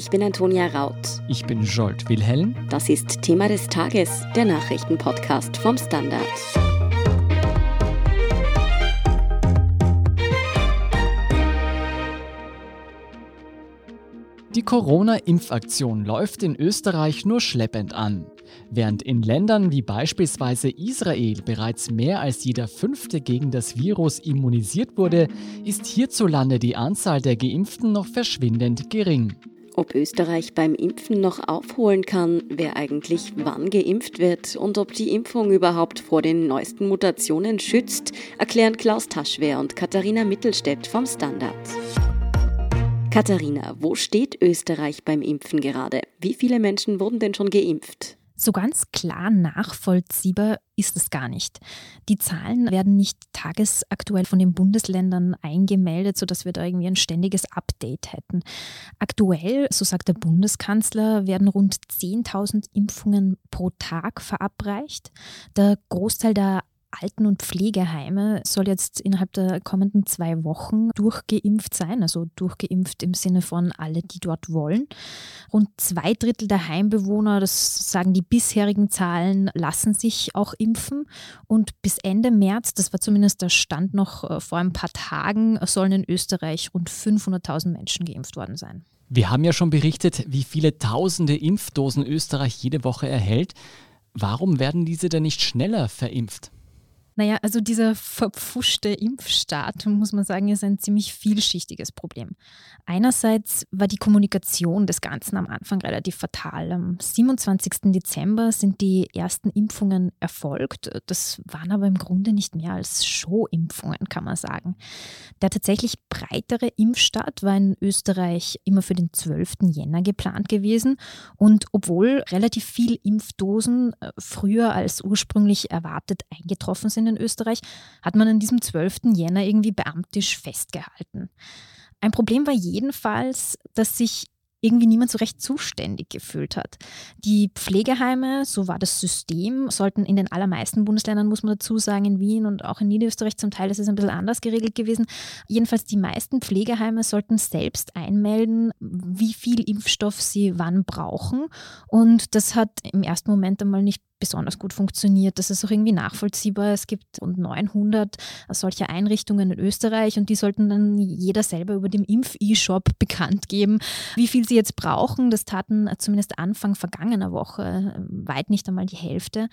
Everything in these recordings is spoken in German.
ich bin Antonia Raut. Ich bin Jolt Wilhelm. Das ist Thema des Tages, der Nachrichtenpodcast vom Standard. Die Corona-Impfaktion läuft in Österreich nur schleppend an. Während in Ländern wie beispielsweise Israel bereits mehr als jeder Fünfte gegen das Virus immunisiert wurde, ist hierzulande die Anzahl der Geimpften noch verschwindend gering. Ob Österreich beim Impfen noch aufholen kann, wer eigentlich wann geimpft wird und ob die Impfung überhaupt vor den neuesten Mutationen schützt, erklären Klaus Taschwer und Katharina Mittelstädt vom Standard. Katharina, wo steht Österreich beim Impfen gerade? Wie viele Menschen wurden denn schon geimpft? So ganz klar nachvollziehbar ist es gar nicht. Die Zahlen werden nicht tagesaktuell von den Bundesländern eingemeldet, sodass wir da irgendwie ein ständiges Update hätten. Aktuell, so sagt der Bundeskanzler, werden rund 10.000 Impfungen pro Tag verabreicht. Der Großteil der Alten- und Pflegeheime soll jetzt innerhalb der kommenden zwei Wochen durchgeimpft sein, also durchgeimpft im Sinne von alle, die dort wollen. Rund zwei Drittel der Heimbewohner, das sagen die bisherigen Zahlen, lassen sich auch impfen. Und bis Ende März, das war zumindest der Stand noch äh, vor ein paar Tagen, sollen in Österreich rund 500.000 Menschen geimpft worden sein. Wir haben ja schon berichtet, wie viele tausende Impfdosen Österreich jede Woche erhält. Warum werden diese denn nicht schneller verimpft? Naja, also dieser verpfuschte Impfstaat, muss man sagen, ist ein ziemlich vielschichtiges Problem. Einerseits war die Kommunikation des Ganzen am Anfang relativ fatal. Am 27. Dezember sind die ersten Impfungen erfolgt. Das waren aber im Grunde nicht mehr als Show-Impfungen, kann man sagen. Der tatsächlich breitere Impfstart war in Österreich immer für den 12. Jänner geplant gewesen. Und obwohl relativ viel Impfdosen äh, früher als ursprünglich erwartet eingetroffen sind, in Österreich, hat man an diesem 12. Jänner irgendwie beamtisch festgehalten. Ein Problem war jedenfalls, dass sich irgendwie niemand so recht zuständig gefühlt hat. Die Pflegeheime, so war das System, sollten in den allermeisten Bundesländern, muss man dazu sagen, in Wien und auch in Niederösterreich zum Teil ist es ein bisschen anders geregelt gewesen. Jedenfalls die meisten Pflegeheime sollten selbst einmelden, wie viel Impfstoff sie wann brauchen. Und das hat im ersten Moment einmal nicht besonders gut funktioniert. Das ist auch irgendwie nachvollziehbar. Es gibt rund 900 solcher Einrichtungen in Österreich und die sollten dann jeder selber über dem Impf-E-Shop bekannt geben, wie viel sie jetzt brauchen. Das taten zumindest Anfang vergangener Woche weit nicht einmal die Hälfte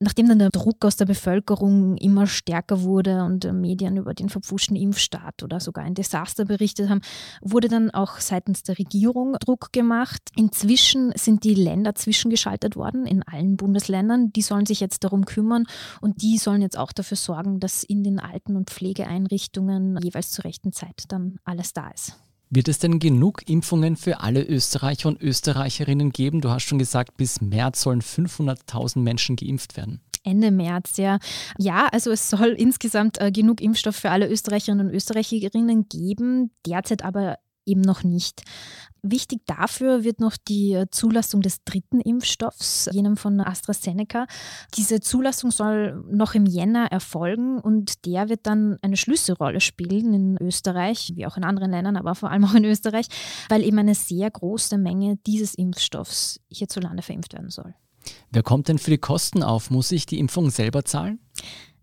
nachdem dann der Druck aus der Bevölkerung immer stärker wurde und Medien über den verpfuschten Impfstaat oder sogar ein Desaster berichtet haben, wurde dann auch seitens der Regierung Druck gemacht. Inzwischen sind die Länder zwischengeschaltet worden in allen Bundesländern. Die sollen sich jetzt darum kümmern und die sollen jetzt auch dafür sorgen, dass in den Alten- und Pflegeeinrichtungen jeweils zur rechten Zeit dann alles da ist. Wird es denn genug Impfungen für alle Österreicher und Österreicherinnen geben? Du hast schon gesagt, bis März sollen 500.000 Menschen geimpft werden. Ende März, ja. Ja, also es soll insgesamt äh, genug Impfstoff für alle Österreicherinnen und Österreicherinnen geben, derzeit aber eben noch nicht. Wichtig dafür wird noch die äh, Zulassung des dritten Impfstoffs, jenem von AstraZeneca. Diese Zulassung soll noch im Jänner erfolgen und der wird dann eine Schlüsselrolle spielen in Österreich, wie auch in anderen Ländern, aber vor allem auch in Österreich, weil eben eine sehr große Menge dieses Impfstoffs hierzulande verimpft werden soll. Wer kommt denn für die Kosten auf? Muss ich die Impfung selber zahlen?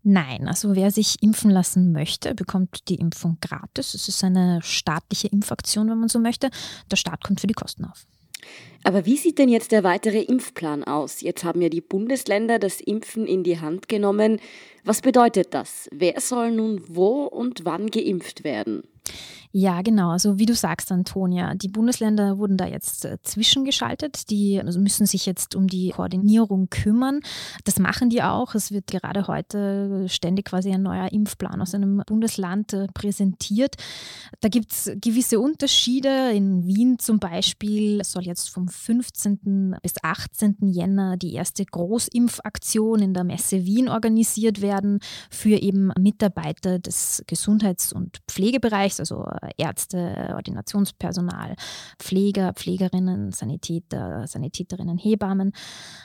Nein, also wer sich impfen lassen möchte, bekommt die Impfung gratis. Es ist eine staatliche Impfaktion, wenn man so möchte. Der Staat kommt für die Kosten auf. Aber wie sieht denn jetzt der weitere Impfplan aus? Jetzt haben ja die Bundesländer das Impfen in die Hand genommen. Was bedeutet das? Wer soll nun wo und wann geimpft werden? Ja, genau. Also wie du sagst, Antonia, die Bundesländer wurden da jetzt äh, zwischengeschaltet. Die also müssen sich jetzt um die Koordinierung kümmern. Das machen die auch. Es wird gerade heute ständig quasi ein neuer Impfplan aus einem Bundesland äh, präsentiert. Da gibt es gewisse Unterschiede. In Wien zum Beispiel soll jetzt vom 15. bis 18. Jänner die erste Großimpfaktion in der Messe Wien organisiert werden für eben Mitarbeiter des Gesundheits- und Pflegebereichs Bereichs, also Ärzte, Ordinationspersonal, Pfleger, Pflegerinnen, Sanitäter, Sanitäterinnen, Hebammen.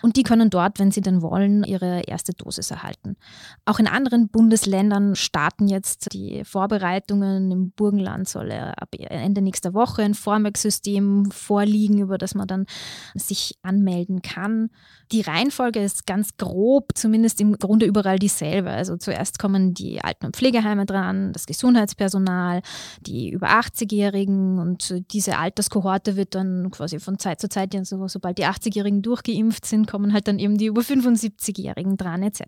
Und die können dort, wenn sie denn wollen, ihre erste Dosis erhalten. Auch in anderen Bundesländern starten jetzt die Vorbereitungen. Im Burgenland soll ab Ende nächster Woche ein Vormerksystem vorliegen, über das man dann sich anmelden kann. Die Reihenfolge ist ganz grob, zumindest im Grunde überall dieselbe. Also zuerst kommen die Alten- und Pflegeheime dran, das Gesundheitspersonal, die über 80-Jährigen und diese Alterskohorte wird dann quasi von Zeit zu Zeit, also sobald die 80-Jährigen durchgeimpft sind, kommen halt dann eben die über 75-Jährigen dran etc.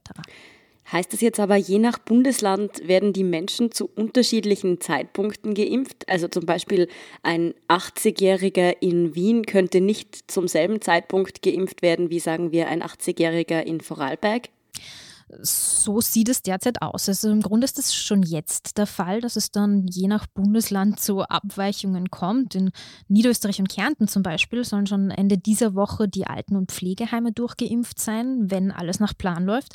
Heißt das jetzt aber, je nach Bundesland werden die Menschen zu unterschiedlichen Zeitpunkten geimpft? Also zum Beispiel ein 80-Jähriger in Wien könnte nicht zum selben Zeitpunkt geimpft werden wie, sagen wir, ein 80-Jähriger in Vorarlberg? So sieht es derzeit aus. Also im Grunde ist das schon jetzt der Fall, dass es dann je nach Bundesland zu Abweichungen kommt. In Niederösterreich und Kärnten zum Beispiel sollen schon Ende dieser Woche die Alten- und Pflegeheime durchgeimpft sein, wenn alles nach Plan läuft.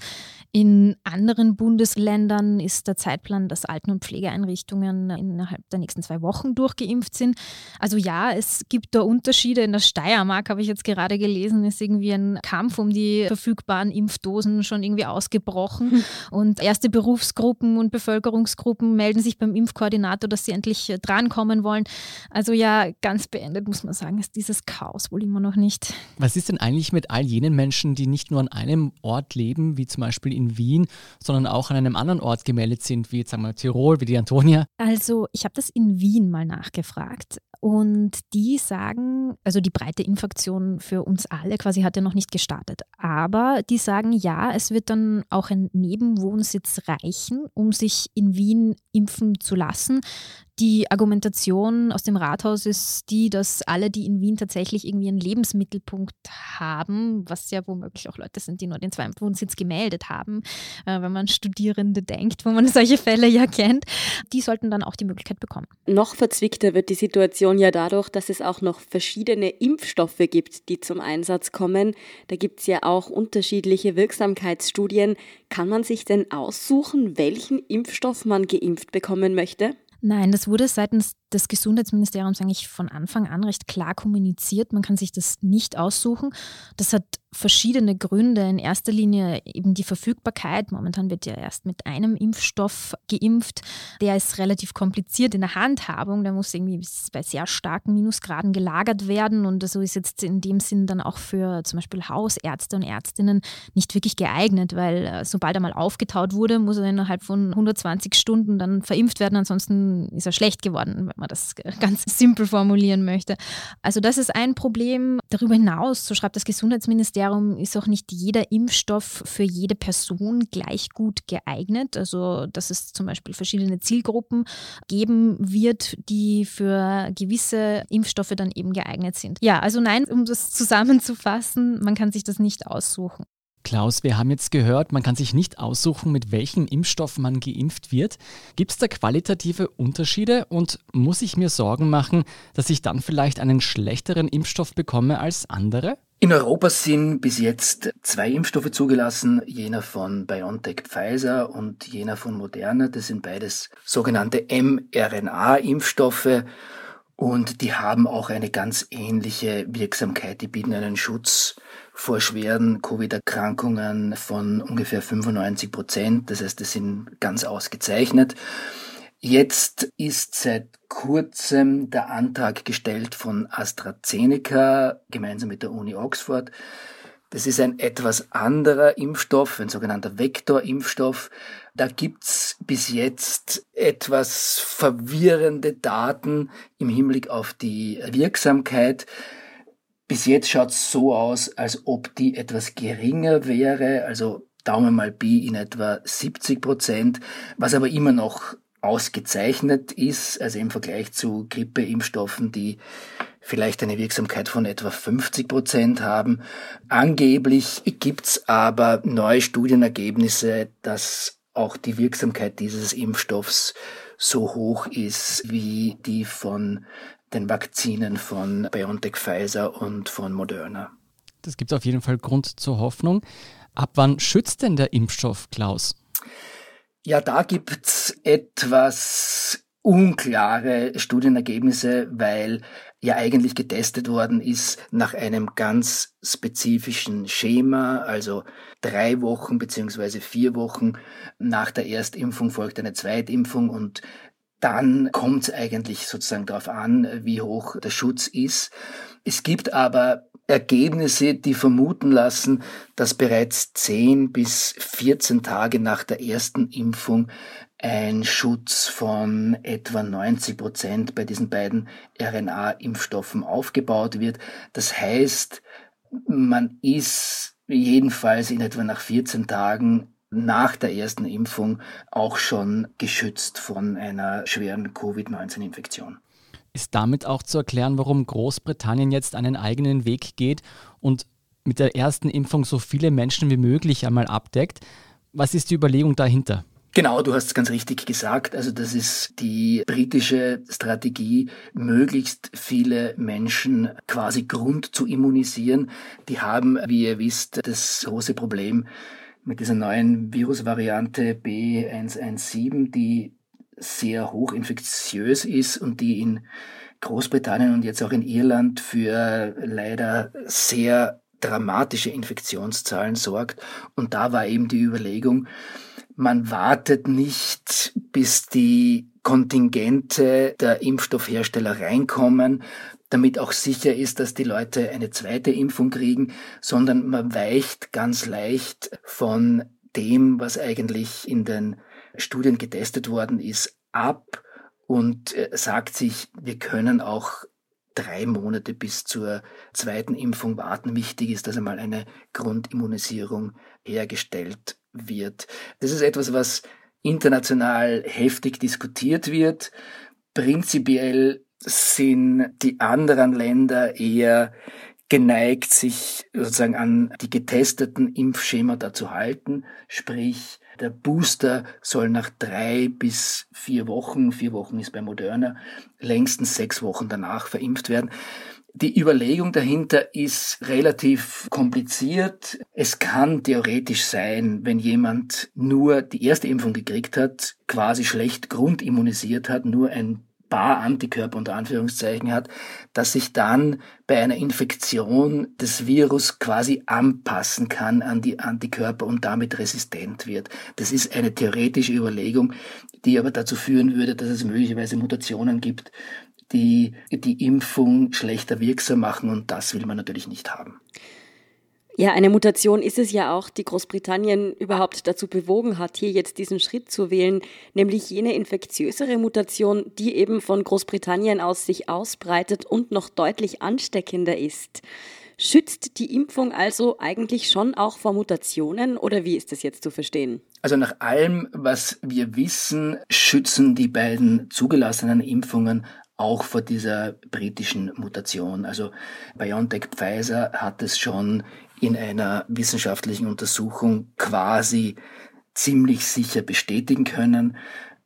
In anderen Bundesländern ist der Zeitplan, dass Alten- und Pflegeeinrichtungen innerhalb der nächsten zwei Wochen durchgeimpft sind. Also ja, es gibt da Unterschiede. In der Steiermark habe ich jetzt gerade gelesen, ist irgendwie ein Kampf um die verfügbaren Impfdosen schon irgendwie ausgebrochen gebrochen. Hm. Und erste Berufsgruppen und Bevölkerungsgruppen melden sich beim Impfkoordinator, dass sie endlich äh, drankommen wollen. Also ja, ganz beendet muss man sagen, ist dieses Chaos wohl immer noch nicht. Was ist denn eigentlich mit all jenen Menschen, die nicht nur an einem Ort leben, wie zum Beispiel in Wien, sondern auch an einem anderen Ort gemeldet sind, wie jetzt wir Tirol, wie die Antonia? Also ich habe das in Wien mal nachgefragt. Und die sagen, also die breite Infektion für uns alle quasi hat ja noch nicht gestartet. Aber die sagen, ja, es wird dann auch ein Nebenwohnsitz reichen, um sich in Wien impfen zu lassen. Die Argumentation aus dem Rathaus ist die, dass alle, die in Wien tatsächlich irgendwie einen Lebensmittelpunkt haben, was ja womöglich auch Leute sind, die nur den zweiten Wohnsitz gemeldet haben, äh, wenn man Studierende denkt, wo man solche Fälle ja kennt, die sollten dann auch die Möglichkeit bekommen. Noch verzwickter wird die Situation ja dadurch, dass es auch noch verschiedene Impfstoffe gibt, die zum Einsatz kommen. Da gibt es ja auch unterschiedliche Wirksamkeitsstudien. Kann man sich denn aussuchen, welchen Impfstoff man geimpft bekommen möchte? Nein, das wurde seitens des Gesundheitsministeriums eigentlich von Anfang an recht klar kommuniziert. Man kann sich das nicht aussuchen. Das hat verschiedene Gründe. In erster Linie eben die Verfügbarkeit. Momentan wird ja erst mit einem Impfstoff geimpft. Der ist relativ kompliziert in der Handhabung. Der muss irgendwie bei sehr starken Minusgraden gelagert werden. Und so ist jetzt in dem Sinn dann auch für zum Beispiel Hausärzte und Ärztinnen nicht wirklich geeignet, weil äh, sobald er mal aufgetaut wurde, muss er innerhalb von 120 Stunden dann verimpft werden. Ansonsten ist er schlecht geworden, wenn man das ganz simpel formulieren möchte. Also das ist ein Problem. Darüber hinaus, so schreibt das Gesundheitsministerium, ist auch nicht jeder Impfstoff für jede Person gleich gut geeignet. Also, dass es zum Beispiel verschiedene Zielgruppen geben wird, die für gewisse Impfstoffe dann eben geeignet sind. Ja, also nein, um das zusammenzufassen, man kann sich das nicht aussuchen. Klaus, wir haben jetzt gehört, man kann sich nicht aussuchen, mit welchem Impfstoff man geimpft wird. Gibt es da qualitative Unterschiede und muss ich mir Sorgen machen, dass ich dann vielleicht einen schlechteren Impfstoff bekomme als andere? In Europa sind bis jetzt zwei Impfstoffe zugelassen, jener von BioNTech Pfizer und jener von Moderna. Das sind beides sogenannte mRNA-Impfstoffe und die haben auch eine ganz ähnliche Wirksamkeit. Die bieten einen Schutz vor schweren Covid-Erkrankungen von ungefähr 95 Prozent. Das heißt, das sind ganz ausgezeichnet. Jetzt ist seit kurzem der Antrag gestellt von AstraZeneca gemeinsam mit der Uni Oxford. Das ist ein etwas anderer Impfstoff, ein sogenannter Vektorimpfstoff. Da gibt's bis jetzt etwas verwirrende Daten im Hinblick auf die Wirksamkeit. Bis jetzt schaut's so aus, als ob die etwas geringer wäre, also Daumen mal B in etwa 70 Prozent, was aber immer noch ausgezeichnet ist, also im Vergleich zu Grippeimpfstoffen, die vielleicht eine Wirksamkeit von etwa 50 Prozent haben. Angeblich gibt's aber neue Studienergebnisse, dass auch die Wirksamkeit dieses Impfstoffs so hoch ist wie die von den Vakzinen von BioNTech Pfizer und von Moderna. Das gibt auf jeden Fall Grund zur Hoffnung. Ab wann schützt denn der Impfstoff, Klaus? Ja, da gibt's etwas unklare Studienergebnisse, weil ja eigentlich getestet worden ist nach einem ganz spezifischen Schema, also drei Wochen beziehungsweise vier Wochen nach der Erstimpfung folgt eine Zweitimpfung und dann kommt es eigentlich sozusagen darauf an, wie hoch der Schutz ist. Es gibt aber Ergebnisse, die vermuten lassen, dass bereits 10 bis 14 Tage nach der ersten Impfung ein Schutz von etwa 90 Prozent bei diesen beiden RNA-Impfstoffen aufgebaut wird. Das heißt, man ist jedenfalls in etwa nach 14 Tagen nach der ersten Impfung auch schon geschützt von einer schweren Covid-19-Infektion. Ist damit auch zu erklären, warum Großbritannien jetzt einen eigenen Weg geht und mit der ersten Impfung so viele Menschen wie möglich einmal abdeckt? Was ist die Überlegung dahinter? Genau, du hast es ganz richtig gesagt. Also das ist die britische Strategie, möglichst viele Menschen quasi Grund zu immunisieren. Die haben, wie ihr wisst, das große Problem mit dieser neuen Virusvariante B117, die sehr hochinfektiös ist und die in Großbritannien und jetzt auch in Irland für leider sehr dramatische Infektionszahlen sorgt. Und da war eben die Überlegung, man wartet nicht, bis die Kontingente der Impfstoffhersteller reinkommen, damit auch sicher ist, dass die Leute eine zweite Impfung kriegen, sondern man weicht ganz leicht von dem, was eigentlich in den Studien getestet worden ist, ab und äh, sagt sich, wir können auch drei Monate bis zur zweiten Impfung warten. Wichtig ist, dass einmal eine Grundimmunisierung hergestellt wird. Das ist etwas, was international heftig diskutiert wird. Prinzipiell sind die anderen Länder eher geneigt, sich sozusagen an die getesteten Impfschemata zu halten. Sprich, der Booster soll nach drei bis vier Wochen, vier Wochen ist bei Moderna, längstens sechs Wochen danach verimpft werden. Die Überlegung dahinter ist relativ kompliziert. Es kann theoretisch sein, wenn jemand nur die erste Impfung gekriegt hat, quasi schlecht grundimmunisiert hat, nur ein paar Antikörper unter Anführungszeichen hat, dass sich dann bei einer Infektion das Virus quasi anpassen kann an die Antikörper und damit resistent wird. Das ist eine theoretische Überlegung, die aber dazu führen würde, dass es möglicherweise Mutationen gibt, die die Impfung schlechter wirksam machen und das will man natürlich nicht haben. Ja, eine Mutation ist es ja auch, die Großbritannien überhaupt dazu bewogen hat, hier jetzt diesen Schritt zu wählen, nämlich jene infektiösere Mutation, die eben von Großbritannien aus sich ausbreitet und noch deutlich ansteckender ist. Schützt die Impfung also eigentlich schon auch vor Mutationen oder wie ist das jetzt zu verstehen? Also nach allem, was wir wissen, schützen die beiden zugelassenen Impfungen auch vor dieser britischen Mutation. Also BioNTech Pfizer hat es schon in einer wissenschaftlichen Untersuchung quasi ziemlich sicher bestätigen können.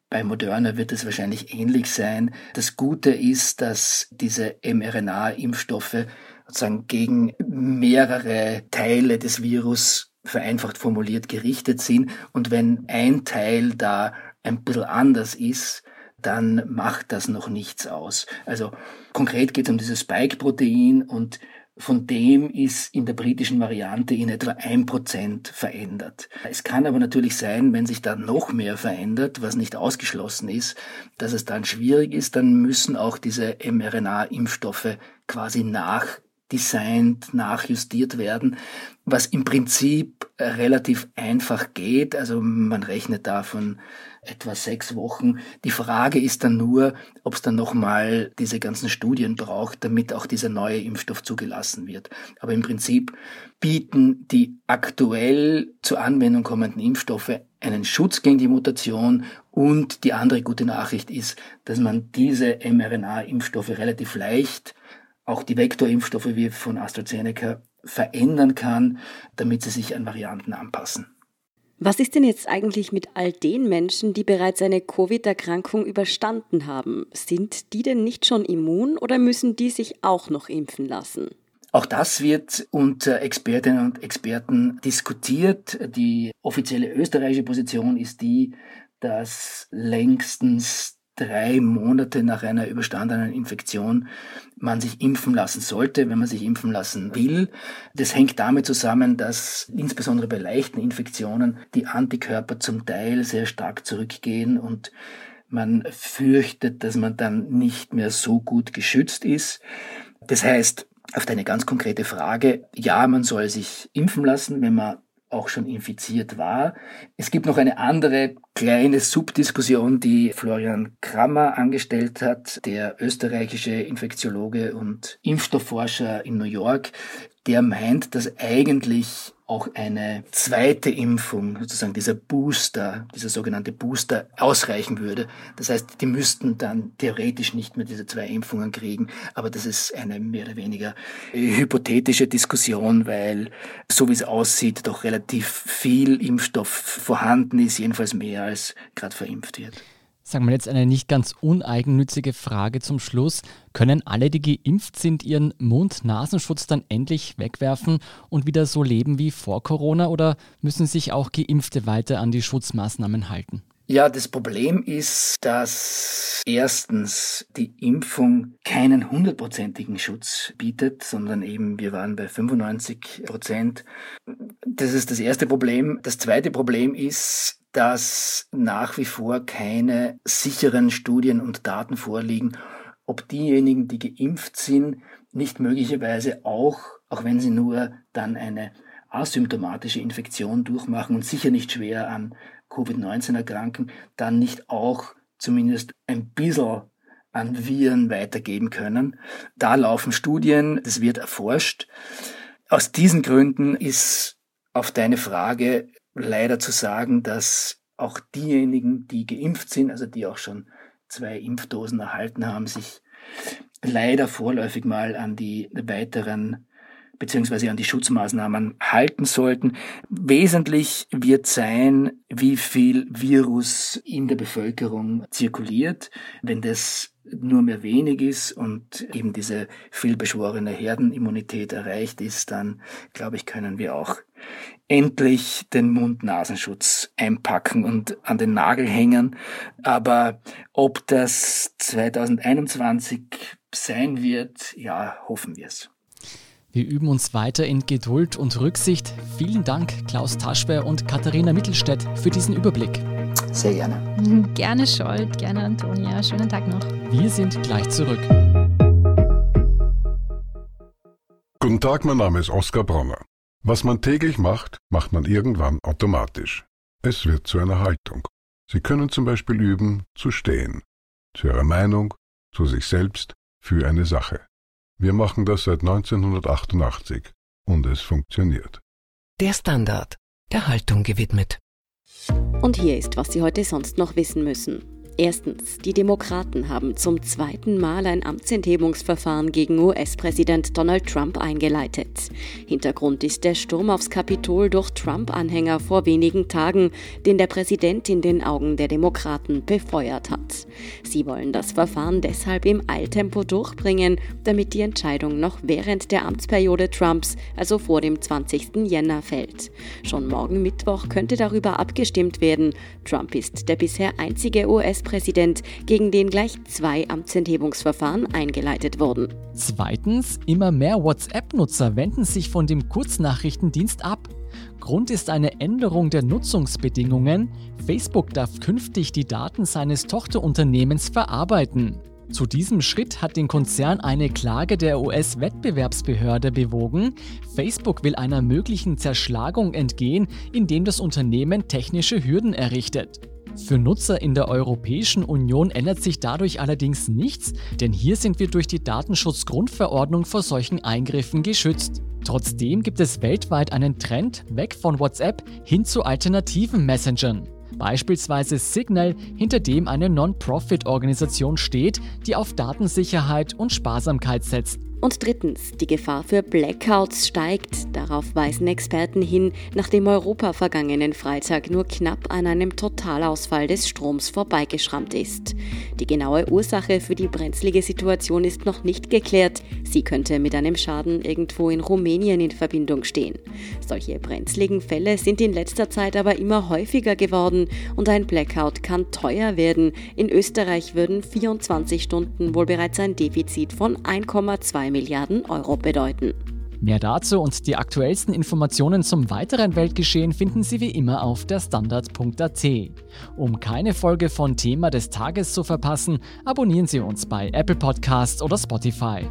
Bei Moderna wird es wahrscheinlich ähnlich sein. Das Gute ist, dass diese mRNA-Impfstoffe sozusagen gegen mehrere Teile des Virus vereinfacht formuliert gerichtet sind. Und wenn ein Teil da ein bisschen anders ist, dann macht das noch nichts aus. Also konkret geht es um dieses Spike-Protein und von dem ist in der britischen Variante in etwa ein Prozent verändert. Es kann aber natürlich sein, wenn sich da noch mehr verändert, was nicht ausgeschlossen ist, dass es dann schwierig ist, dann müssen auch diese mRNA-Impfstoffe quasi nachdesignt, nachjustiert werden, was im Prinzip relativ einfach geht. Also man rechnet davon etwa sechs Wochen. Die Frage ist dann nur, ob es dann nochmal diese ganzen Studien braucht, damit auch dieser neue Impfstoff zugelassen wird. Aber im Prinzip bieten die aktuell zur Anwendung kommenden Impfstoffe einen Schutz gegen die Mutation und die andere gute Nachricht ist, dass man diese mRNA-Impfstoffe relativ leicht, auch die Vektorimpfstoffe wie von AstraZeneca, verändern kann, damit sie sich an Varianten anpassen. Was ist denn jetzt eigentlich mit all den Menschen, die bereits eine Covid-Erkrankung überstanden haben? Sind die denn nicht schon immun oder müssen die sich auch noch impfen lassen? Auch das wird unter Expertinnen und Experten diskutiert. Die offizielle österreichische Position ist die, dass längstens drei Monate nach einer überstandenen Infektion man sich impfen lassen sollte, wenn man sich impfen lassen will. Das hängt damit zusammen, dass insbesondere bei leichten Infektionen die Antikörper zum Teil sehr stark zurückgehen und man fürchtet, dass man dann nicht mehr so gut geschützt ist. Das heißt, auf deine ganz konkrete Frage, ja, man soll sich impfen lassen, wenn man auch schon infiziert war. Es gibt noch eine andere kleine Subdiskussion, die Florian Krammer angestellt hat, der österreichische Infektiologe und Impfstoffforscher in New York, der meint, dass eigentlich auch eine zweite Impfung, sozusagen dieser Booster, dieser sogenannte Booster ausreichen würde. Das heißt, die müssten dann theoretisch nicht mehr diese zwei Impfungen kriegen, aber das ist eine mehr oder weniger hypothetische Diskussion, weil so wie es aussieht, doch relativ viel Impfstoff vorhanden ist, jedenfalls mehr als gerade verimpft wird. Sagen wir jetzt eine nicht ganz uneigennützige Frage zum Schluss. Können alle, die geimpft sind, ihren Mund-Nasenschutz dann endlich wegwerfen und wieder so leben wie vor Corona oder müssen sich auch Geimpfte weiter an die Schutzmaßnahmen halten? Ja, das Problem ist, dass erstens die Impfung keinen hundertprozentigen Schutz bietet, sondern eben wir waren bei 95 Prozent. Das ist das erste Problem. Das zweite Problem ist, dass nach wie vor keine sicheren Studien und Daten vorliegen, ob diejenigen, die geimpft sind, nicht möglicherweise auch, auch wenn sie nur dann eine asymptomatische Infektion durchmachen und sicher nicht schwer an Covid-19 erkranken, dann nicht auch zumindest ein bisschen an Viren weitergeben können. Da laufen Studien, das wird erforscht. Aus diesen Gründen ist auf deine Frage leider zu sagen, dass auch diejenigen, die geimpft sind, also die auch schon zwei Impfdosen erhalten haben, sich leider vorläufig mal an die weiteren beziehungsweise an die Schutzmaßnahmen halten sollten. Wesentlich wird sein, wie viel Virus in der Bevölkerung zirkuliert. Wenn das nur mehr wenig ist und eben diese vielbeschworene Herdenimmunität erreicht ist, dann glaube ich, können wir auch endlich den Mund-Nasenschutz einpacken und an den Nagel hängen. Aber ob das 2021 sein wird, ja, hoffen wir es. Wir üben uns weiter in Geduld und Rücksicht. Vielen Dank, Klaus Taschwer und Katharina Mittelstädt, für diesen Überblick. Sehr gerne. Gerne Scholt, gerne Antonia. Schönen Tag noch. Wir sind gleich zurück. Guten Tag, mein Name ist Oskar Bronner. Was man täglich macht, macht man irgendwann automatisch. Es wird zu einer Haltung. Sie können zum Beispiel üben, zu stehen. Zu Ihrer Meinung, zu sich selbst, für eine Sache. Wir machen das seit 1988 und es funktioniert. Der Standard, der Haltung gewidmet. Und hier ist, was Sie heute sonst noch wissen müssen. Erstens, die Demokraten haben zum zweiten Mal ein Amtsenthebungsverfahren gegen US-Präsident Donald Trump eingeleitet. Hintergrund ist der Sturm aufs Kapitol durch Trump-Anhänger vor wenigen Tagen, den der Präsident in den Augen der Demokraten befeuert hat. Sie wollen das Verfahren deshalb im Eiltempo durchbringen, damit die Entscheidung noch während der Amtsperiode Trumps, also vor dem 20. Jänner, fällt. Schon morgen Mittwoch könnte darüber abgestimmt werden. Trump ist der bisher einzige US US-Präsident, gegen den gleich zwei Amtsenthebungsverfahren eingeleitet wurden. Zweitens, immer mehr WhatsApp-Nutzer wenden sich von dem Kurznachrichtendienst ab. Grund ist eine Änderung der Nutzungsbedingungen. Facebook darf künftig die Daten seines Tochterunternehmens verarbeiten. Zu diesem Schritt hat den Konzern eine Klage der US-Wettbewerbsbehörde bewogen. Facebook will einer möglichen Zerschlagung entgehen, indem das Unternehmen technische Hürden errichtet. Für Nutzer in der Europäischen Union ändert sich dadurch allerdings nichts, denn hier sind wir durch die Datenschutzgrundverordnung vor solchen Eingriffen geschützt. Trotzdem gibt es weltweit einen Trend weg von WhatsApp hin zu alternativen Messengern. Beispielsweise Signal, hinter dem eine Non-Profit-Organisation steht, die auf Datensicherheit und Sparsamkeit setzt. Und drittens, die Gefahr für Blackouts steigt. Darauf weisen Experten hin, nachdem Europa vergangenen Freitag nur knapp an einem Totalausfall des Stroms vorbeigeschrammt ist. Die genaue Ursache für die brenzlige Situation ist noch nicht geklärt. Sie könnte mit einem Schaden irgendwo in Rumänien in Verbindung stehen. Solche brenzligen Fälle sind in letzter Zeit aber immer häufiger geworden und ein Blackout kann teuer werden. In Österreich würden 24 Stunden wohl bereits ein Defizit von 1,2 Milliarden Euro bedeuten. Mehr dazu und die aktuellsten Informationen zum weiteren Weltgeschehen finden Sie wie immer auf der Standard.at. Um keine Folge von Thema des Tages zu verpassen, abonnieren Sie uns bei Apple Podcasts oder Spotify.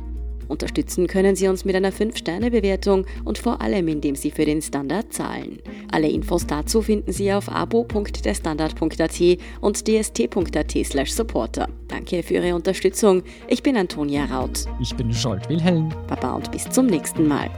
Unterstützen können Sie uns mit einer 5-Sterne-Bewertung und vor allem, indem Sie für den Standard zahlen. Alle Infos dazu finden Sie auf abo.derstandard.at und dst.at/supporter. Danke für Ihre Unterstützung. Ich bin Antonia Raut. Ich bin Scholt Wilhelm. Baba und bis zum nächsten Mal.